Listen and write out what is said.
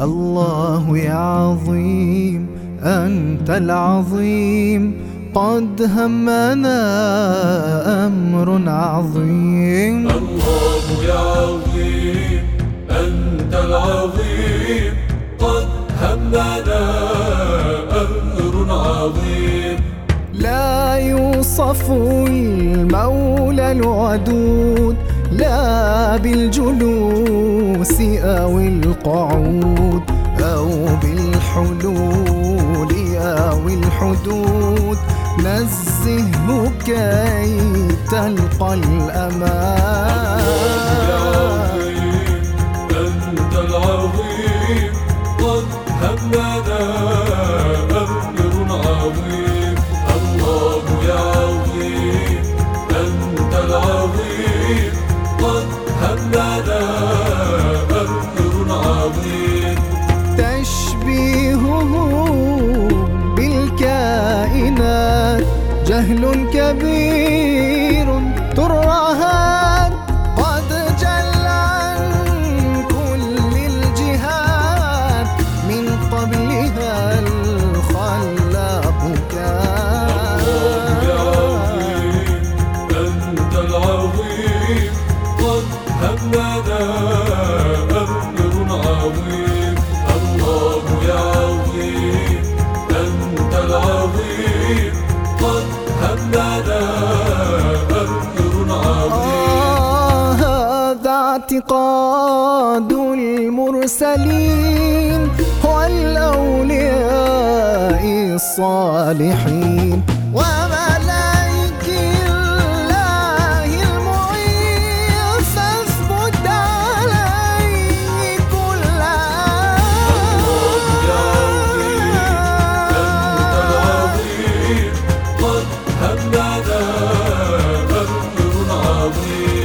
الله يا عظيم أنت العظيم. قد همنا أمر عظيم. الله يا عظيم أنت العظيم. قد همنا أمر عظيم. لا يوصف المولى الودود لا بالجلوس أو القعود. الحدود. نزهه كي تلقى الأمان؟ يا عظيم أنت العظيم قد همنا أمر عظيم الله يا عظيم أنت العظيم قد جهل كبير. آه هذا اعتقاد المرسلين والأولياء الصالحين. I'll be